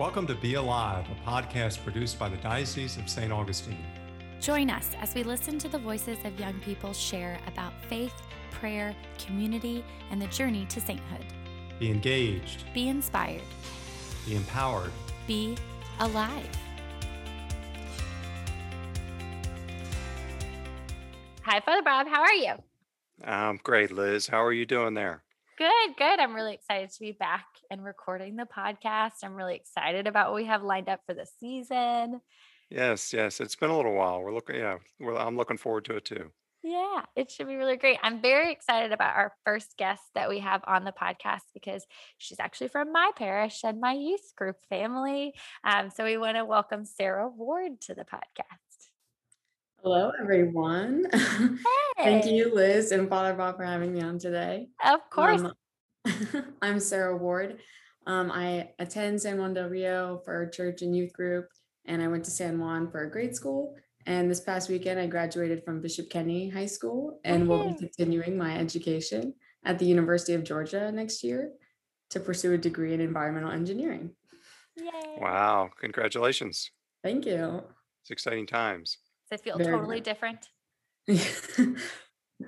Welcome to Be Alive, a podcast produced by the Diocese of St. Augustine. Join us as we listen to the voices of young people share about faith, prayer, community, and the journey to sainthood. Be engaged, Be inspired. be empowered. Be alive. Hi, Father Bob. How are you? I'm um, great, Liz. How are you doing there? Good, good. I'm really excited to be back and recording the podcast. I'm really excited about what we have lined up for the season. Yes, yes. It's been a little while. We're looking, yeah, well, I'm looking forward to it too. Yeah, it should be really great. I'm very excited about our first guest that we have on the podcast because she's actually from my parish and my youth group family. Um, so we want to welcome Sarah Ward to the podcast. Hello, everyone. Hey. Thank you, Liz and Father Bob, for having me on today. Of course. Um, I'm Sarah Ward. Um, I attend San Juan del Rio for church and youth group, and I went to San Juan for grade school. And this past weekend, I graduated from Bishop Kenny High School and will be continuing my education at the University of Georgia next year to pursue a degree in environmental engineering. Yay. Wow, congratulations. Thank you. It's exciting times. Does it feel Very totally much. different? no,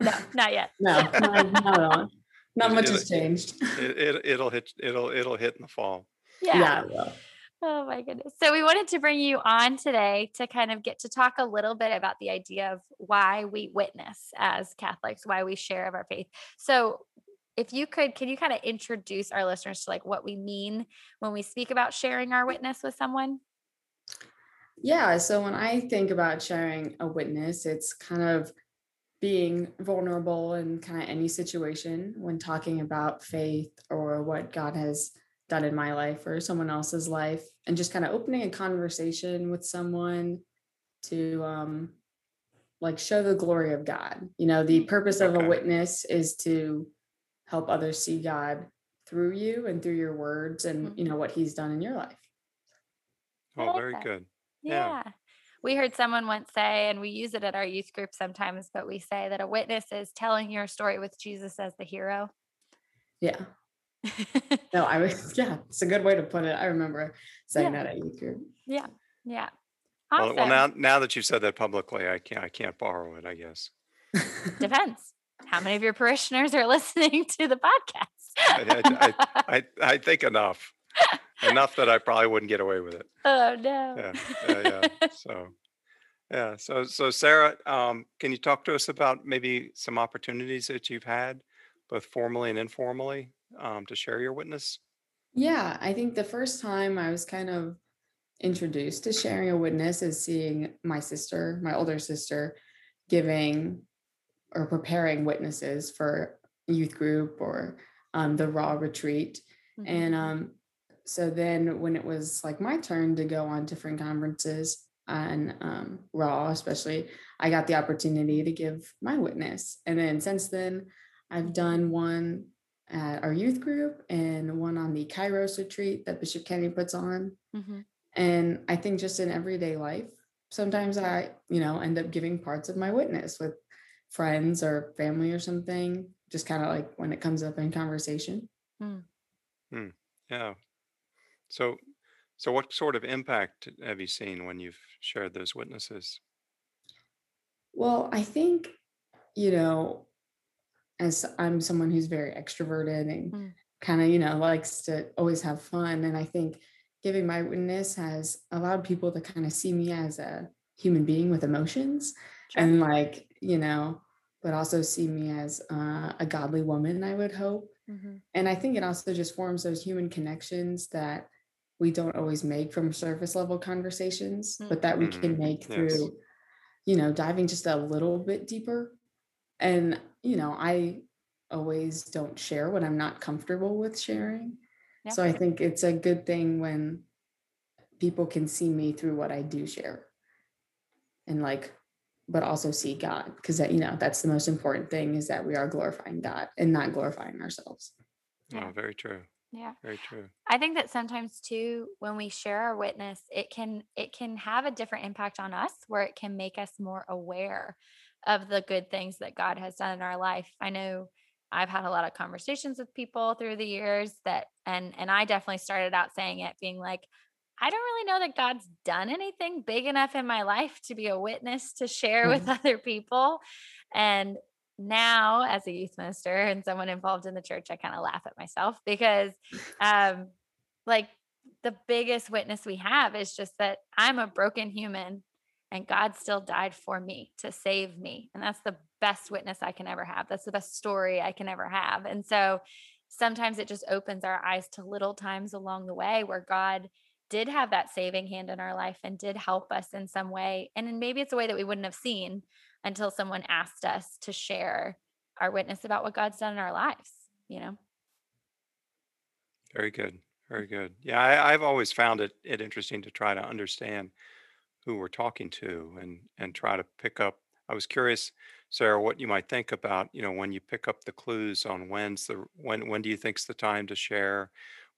No, not yet. not, not at all. Not Is much it- has changed. It, it, it'll hit, it'll, it'll hit in the fall. Yeah, it will. Oh my goodness. So we wanted to bring you on today to kind of get to talk a little bit about the idea of why we witness as Catholics, why we share of our faith. So if you could, can you kind of introduce our listeners to like what we mean when we speak about sharing our witness with someone? Yeah. So when I think about sharing a witness, it's kind of being vulnerable in kind of any situation when talking about faith or what God has done in my life or someone else's life, and just kind of opening a conversation with someone to um like show the glory of God. You know, the purpose of a witness is to help others see God through you and through your words and you know what he's done in your life. Oh, very good. Yeah. Yeah. We heard someone once say, and we use it at our youth group sometimes, but we say that a witness is telling your story with Jesus as the hero. Yeah. No, I was, yeah, it's a good way to put it. I remember saying Yeah. that at youth group. yeah. Yeah. Well, Awesome. well, now, now that you've said that publicly, I can't, I can't borrow it, I guess. Depends. How many of your parishioners are listening to the podcast? I, I think enough, enough that I probably wouldn't get away with it. oh no. Yeah, yeah, yeah. So, yeah. So, so Sarah, um, can you talk to us about maybe some opportunities that you've had, both formally and informally, um, to share your witness? Yeah, I think the first time I was kind of introduced to sharing a witness is seeing my sister, my older sister, giving or preparing witnesses for youth group or um, the raw retreat. Mhm. And um, so then when it was like my turn to go on different conferences on um, Raw, especially, I got the opportunity to give my witness. And then since then, I've done one at our youth group and one on the Kairos retreat that Bishop Kenny puts on. Mhm. And I think just in everyday life, sometimes I, you know, end up giving parts of my witness with friends or family or something, just kind of like when it comes up in conversation. Yeah. So, so what sort of impact have you seen when you've shared those witnesses? Well, I think, you know, as I'm someone who's very extroverted and Mm. kind of, you know, likes to always have fun. And I think giving my witness has allowed people to kind of see me as a human being with emotions Sure. and like, you know, but also see me as uh, a godly woman, I would hope. Mhm. And I think it also just forms those human connections that we don't always make from surface level conversations, but that we can Mhm. make Yes. through, you know, diving just a little bit deeper. And, you know, I always don't share when I'm not comfortable with sharing. Yeah. So I think it's a good thing when people can see me through what I do share. And like, but also see God, because that, you know, that's the most important thing is that we are glorifying God and not glorifying ourselves. Oh, very true. Yeah. Very true. I think that sometimes too, when we share our witness, it can it can have a different impact on us where it can make us more aware of the good things that God has done in our life. I know I've had a lot of conversations with people through the years that and and I definitely started out saying it being like I don't really know that God's done anything big enough in my life to be a witness to share with Mhm. other people. And now as a youth minister and someone involved in the church, I kind of laugh at myself because um like the biggest witness we have is just that I'm a broken human and God still died for me to save me. And that's the best witness I can ever have. That's the best story I can ever have. And so sometimes it just opens our eyes to little times along the way where God did have that saving hand in our life and did help us in some way. And maybe it's a way that we wouldn't have seen until someone asked us to share our witness about what God's done in our lives, you know? Very good. Very good. Yeah, I, I've always found it it interesting to try to understand who we're talking to and and try to pick up. I was curious, Sarah, what you might think about, you know, when you pick up the clues on when's the when when do you think's the time to share?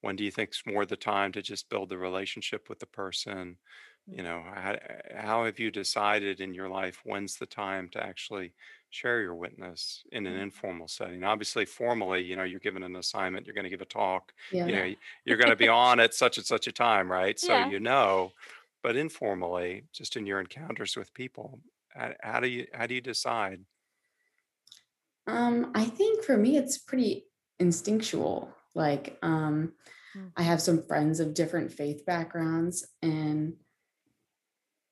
When do you think's more the time to just build the relationship with the person? You know, how, how have you decided in your life when's the time to actually share your witness in an Mm. informal setting? Obviously, formally, you know, you're given an assignment, you're going to give a talk, Yeah. you know, you're going to be on at such and such a time, right? So Yeah. you know, but informally, just in your encounters with people, how, how do you how do you decide? Um, I think for me it's pretty instinctual. Like, um, Mm. I have some friends of different faith backgrounds and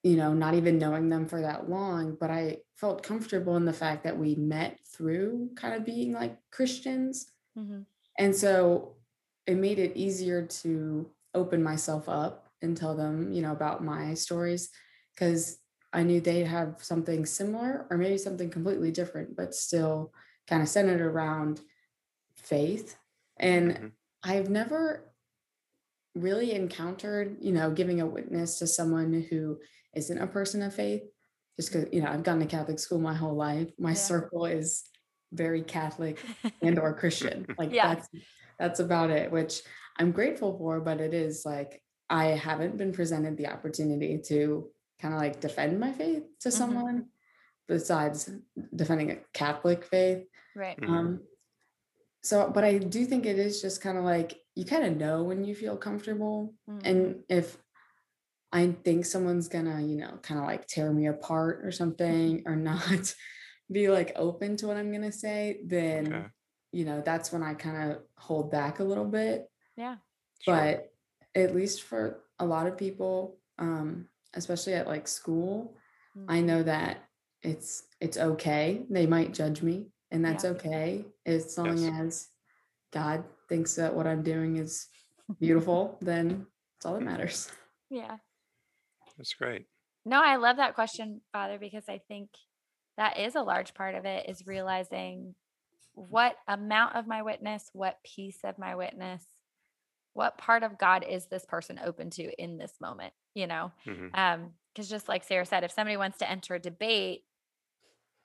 you know, not even knowing them for that long, but I felt comfortable in the fact that we met through kind of being like Christians. Mhm. And so it made it easier to open myself up and tell them, you know, about my stories because I knew they'd have something similar or maybe something completely different, but still kind of centered around faith. And Mhm. I've never really encountered, you know, giving a witness to someone who isn't a person of faith. Just because, you know, I've gone to Catholic school my whole life. My Yeah. circle is very Catholic and or Christian. Like Yeah. that's that's about it, which I'm grateful for, but it is like I haven't been presented the opportunity to kind of like defend my faith to Mhm. someone besides defending a Catholic faith. Right. Um so but I do think it is just kind of like you kind of know when you feel comfortable Mhm. and if I think someone's gonna, you know, kind of like tear me apart or something or not be like open to what I'm gonna say, then Okay. you know, that's when I kind of hold back a little bit. Yeah. Sure. But at least for a lot of people, um, especially at like school, I Mhm. know that it's it's okay. They might judge me, and that's Yeah. okay as long Yes. as God thinks that what I'm doing is beautiful, then it's all that matters. Yeah. That's great. No, I love that question, Father, because I think that is a large part of it is realizing what amount of my witness, what piece of my witness, what part of God is this person open to in this moment, you know? hmm Um, because just like Sarah said, if somebody wants to enter a debate,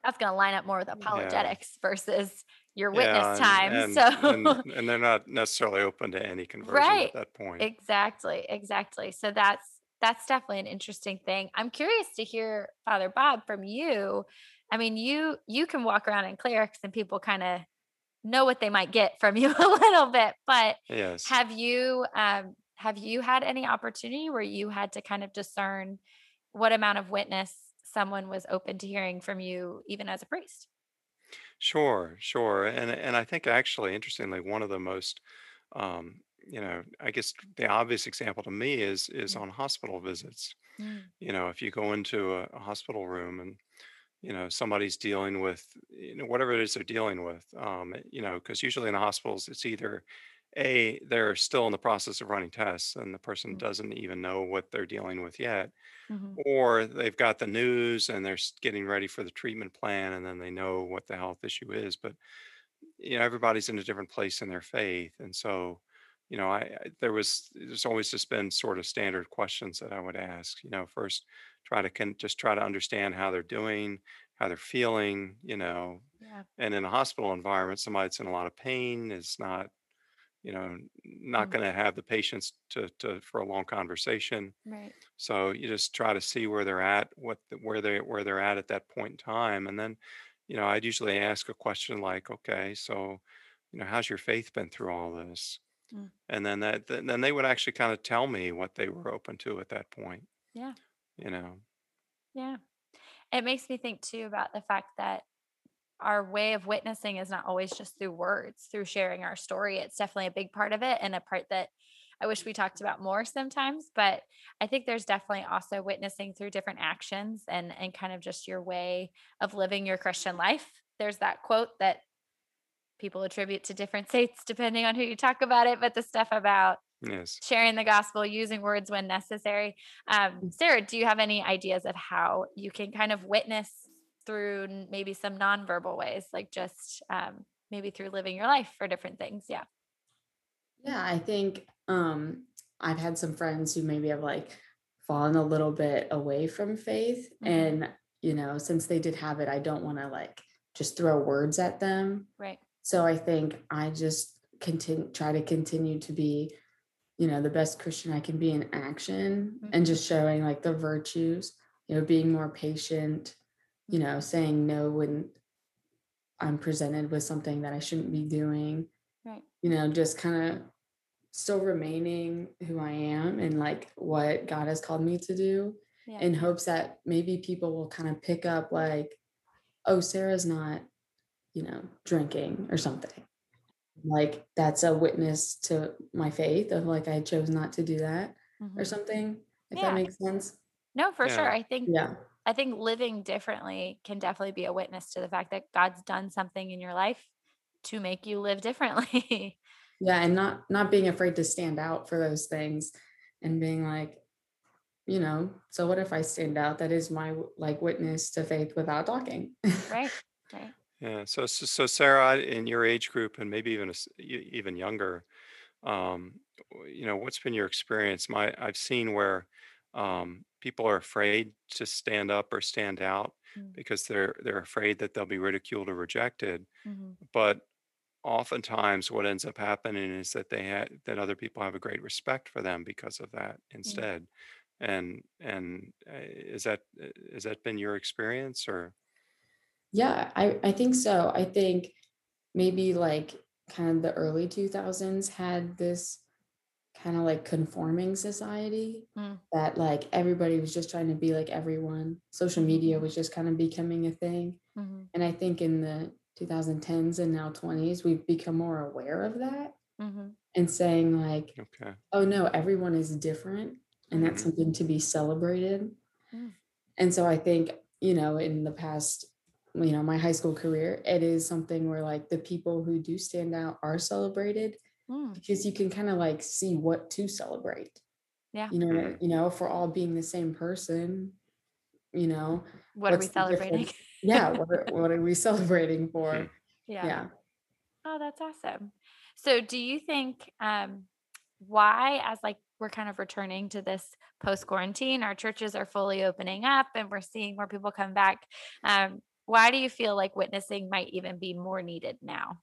that's going to line up more with Yeah. apologetics versus your witness Yeah, and, time. and so and and they're not necessarily open to any conversion Right. at that point. Exactly, exactly. So that's that's definitely an interesting thing. I'm curious to hear Father Bob from you. I mean, you you can walk around in clerics and people kind of know what they might get from you a little bit, but yes. have you um have you had any opportunity where you had to kind of discern what amount of witness someone was open to hearing from you even as a priest? Sure, sure. And and I think actually, interestingly, one of the most, um, you know, I guess the obvious example to me is is Mm, on hospital visits. mm, You know, if you go into a, a hospital room and you know somebody's dealing with you know whatever it is they're dealing with, um, you know, because usually in the hospitals it's either a they're still in the process of running tests and the person mm, doesn't even know what they're dealing with yet mhm, or they've got the news and they're getting ready for the treatment plan and then they know what the health issue is but you know everybody's in a different place in their faith and so you know i, I there was there's always just been sort of standard questions that i would ask you know first try to can just try to understand how they're doing how they're feeling you know Yeah. and in a hospital environment somebody that's in a lot of pain is not you know not mm, going to have the patience to to for a long conversation Right. so you just try to see where they're at, what the, where they where they're at at that point in time, and then, you know, I'd usually ask a question like, okay, so, you know, how's your faith been through all this? Mm. And then that, then they would actually kind of tell me what they were open to at that point, Yeah. you know. Yeah. It makes me think too about the fact that our way of witnessing is not always just through words, through sharing our story. It's definitely a big part of it and a part that I wish we talked about more sometimes, but I think there's definitely also witnessing through different actions and and kind of just your way of living your Christian life. There's that quote that people attribute to different faiths depending on who you talk about it, but the stuff about Yes. sharing the gospel, using words when necessary. Um, Sarah, do you have any ideas of how you can kind of witness through maybe some nonverbal ways, like just um, maybe through living your life for different things? Yeah. Yeah, I think um I've had some friends who maybe have like fallen a little bit away from faith. Mhm. And, you know, since they did have it, I don't want to like just throw words at them. Right. So I think I just continue try to continue to be, you know, the best Christian I can be in action and just showing like the virtues, you know, being more patient, you know, saying no when I'm presented with something that I shouldn't be doing Right. you know, just kind of still remaining who I am and like what God has called me to do Yeah. in hopes that maybe people will kind of pick up like, oh, Sarah's not, you know, drinking or something. Like that's a witness to my faith of like I chose not to do that or Mhm. something, if Yeah. that makes sense. No, for sure. I think Yeah. I think living differently can definitely be a witness to the fact that God's done something in your life to make you live differently. Yeah. And not not being afraid to stand out for those things and being like, you know, so what if I stand out? That is my like witness to faith without talking. right. Right. Yeah. So, so, so Sarah, in your age group and maybe even a s even younger, um, you know, what's been your experience? My, I've seen where um, people are afraid to stand up or stand out Mm. because they're they're afraid that they'll be ridiculed or rejected. Mhm. But oftentimes, what ends up happening is that they ha- that other people have a great respect for them because of that instead. And and uh, is that uh, has that been your experience or? Yeah, I, I think so. I think maybe like kind of the early 2000s had this kind of like conforming society Mm. that like everybody was just trying to be like everyone. Social media was just kind of becoming a thing. Mhm. And I think in the 2010s and now 20s, we've become more aware of that Mhm. and saying like, Okay. oh no, everyone is different and that's Mhm. something to be celebrated. Mm. And so I think, you know, in the past, you know, my high school career, it is something where like the people who do stand out are celebrated Mm. because you can kind of like see what to celebrate. Yeah. You know, Mhm. you know, if we're all being the same person, you know, What are we celebrating? yeah, what are, what are we celebrating for? Mm. yeah. Yeah. Oh, that's awesome. So, do you think um, why, as like we're kind of returning to this post quarantine, our churches are fully opening up and we're seeing more people come back? Um, why do you feel like witnessing might even be more needed now?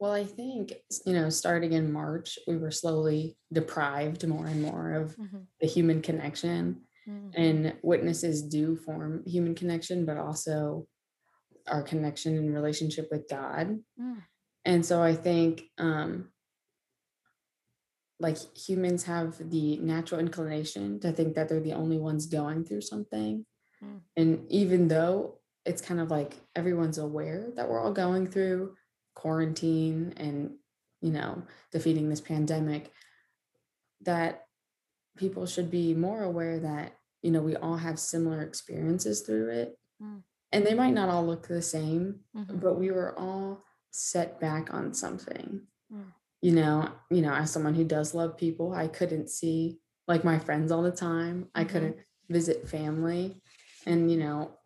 Well, I think, you know, starting in March, we were slowly deprived more and more of Mhm. the human connection. Mhm. and witnesses do form human connection but also our connection and relationship with god Mm. and so i think um like humans have the natural inclination to think that they're the only ones going through something Mm. and even though it's kind of like everyone's aware that we're all going through quarantine and you know defeating this pandemic that people should be more aware that you know we all have similar experiences through it Mm. and they might not all look the same Mhm. but we were all set back on something Mm. you know you know as someone who does love people i couldn't see like my friends all the time i Mhm. couldn't visit family and you know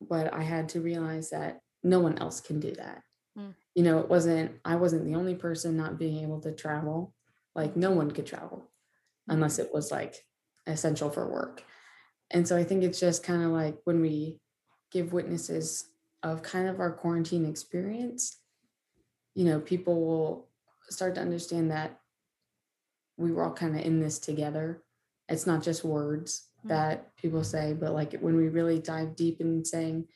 but i had to realize that no one else can do that. You know it wasn't i wasn't the only person not being able to travel like no one could travel unless it was like essential for work and so i think it's just kind of like when we give witnesses of kind of our quarantine experience you know people will start to understand that we were all kind of in this together it's not just words Mm. that people say but like when we really dive deep in saying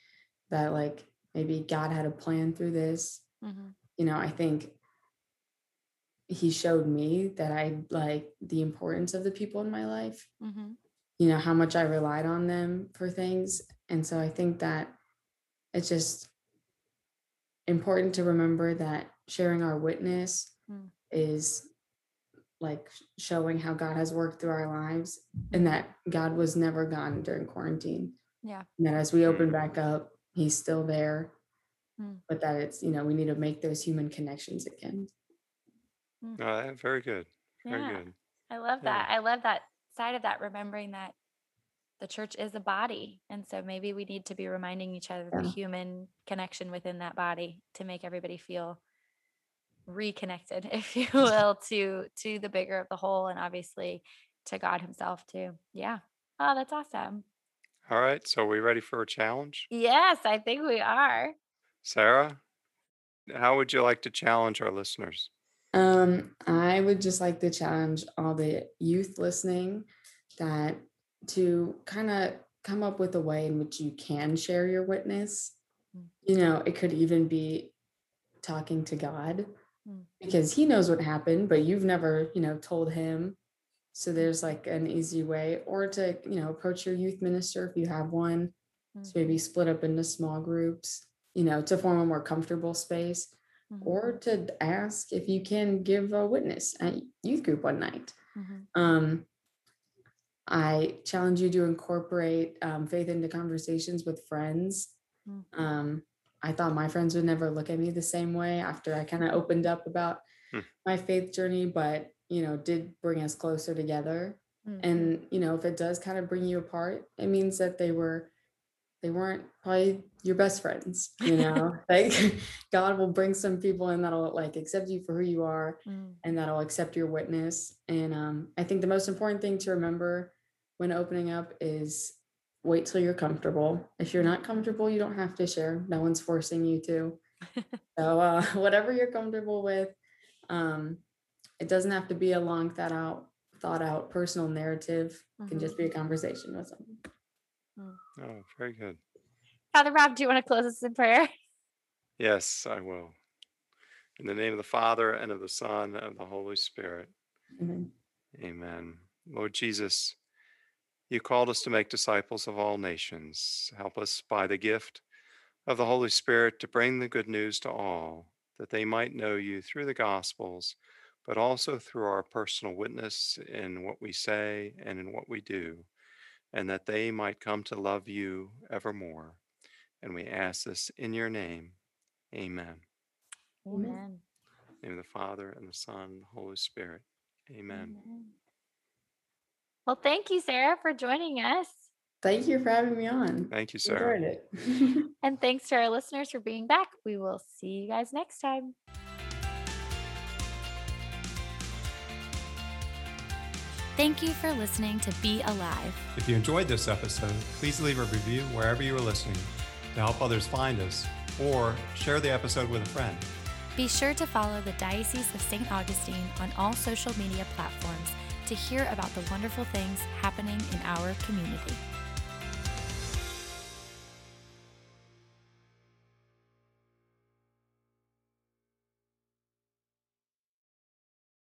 that like maybe God had a plan through this. Mhm. You know, I think he showed me that I like the importance of the people in my life, Mhm. you know, how much I relied on them for things. And so I think that it's just important to remember that sharing our witness Mm. is like showing how God has worked through our lives and that God was never gone during quarantine. Yeah. And that as we open back up, he's still there. Mm. But that it's, you know, we need to make those human connections again. Uh, very good. Very Yeah. good. I love Yeah. that. I love that side of that, remembering that the church is a body. And so maybe we need to be reminding each other the human connection within that body to make everybody feel reconnected, if you will, to to the bigger of the whole and obviously to God himself too. Yeah. Oh, that's awesome. All right. So, are we ready for a challenge? Yes, I think we are. Sarah, how would you like to challenge our listeners? Um, I would just like to challenge all the youth listening that to kind of come up with a way in which you can share your witness. Mm. You know, it could even be talking to God Mm. because he knows what happened, but you've never, you know, told him. So there's like an easy way, or to, you know, approach your youth minister if you have one. So Mm. maybe split up into small groups, you know, to form a more comfortable space Mhm. or to ask if you can give a witness at youth group one night. Mhm. Um, I challenge you to incorporate um, faith into conversations with friends. Mm. Um, I thought my friends would never look at me the same way after I kind of opened up about Hmm. my faith journey, but you know, did bring us closer together. Mhm. And you know, if it does kind of bring you apart, it means that they were they weren't probably your best friends, you know. like God will bring some people in that'll like accept you for who you are Mm. and that'll accept your witness. And um, I think the most important thing to remember when opening up is wait till you're comfortable. If you're not comfortable, you don't have to share. No one's forcing you to. so uh, whatever you're comfortable with, um, it doesn't have to be a long thought out, thought out personal narrative. It can just be a conversation with someone. Mm. Oh, very good. Father Rob, do you want to close us in prayer? Yes, I will. In the name of the Father, and of the Son, and of the Holy Spirit. Amen. Amen. Lord Jesus, you called us to make disciples of all nations. Help us by the gift of the Holy Spirit to bring the good news to all, that they might know you through the Gospels, but also through our personal witness in what we say and in what we do, and that they might come to love you evermore. And we ask this in your name. Amen. Amen. Amen. In the name of the Father, and the Son, and the Holy Spirit. Amen. Amen. Well, thank you, Sarah, for joining us. Thank you for having me on. Thank you, Sarah. Enjoyed it. And thanks to our listeners for being back. We will see you guys next time. Thank you for listening to Be Alive. If you enjoyed this episode, please leave a review wherever you are listening to help others find us or share the episode with a friend. Be sure to follow the Diocese of St. Augustine on all social media platforms to hear about the wonderful things happening in our community.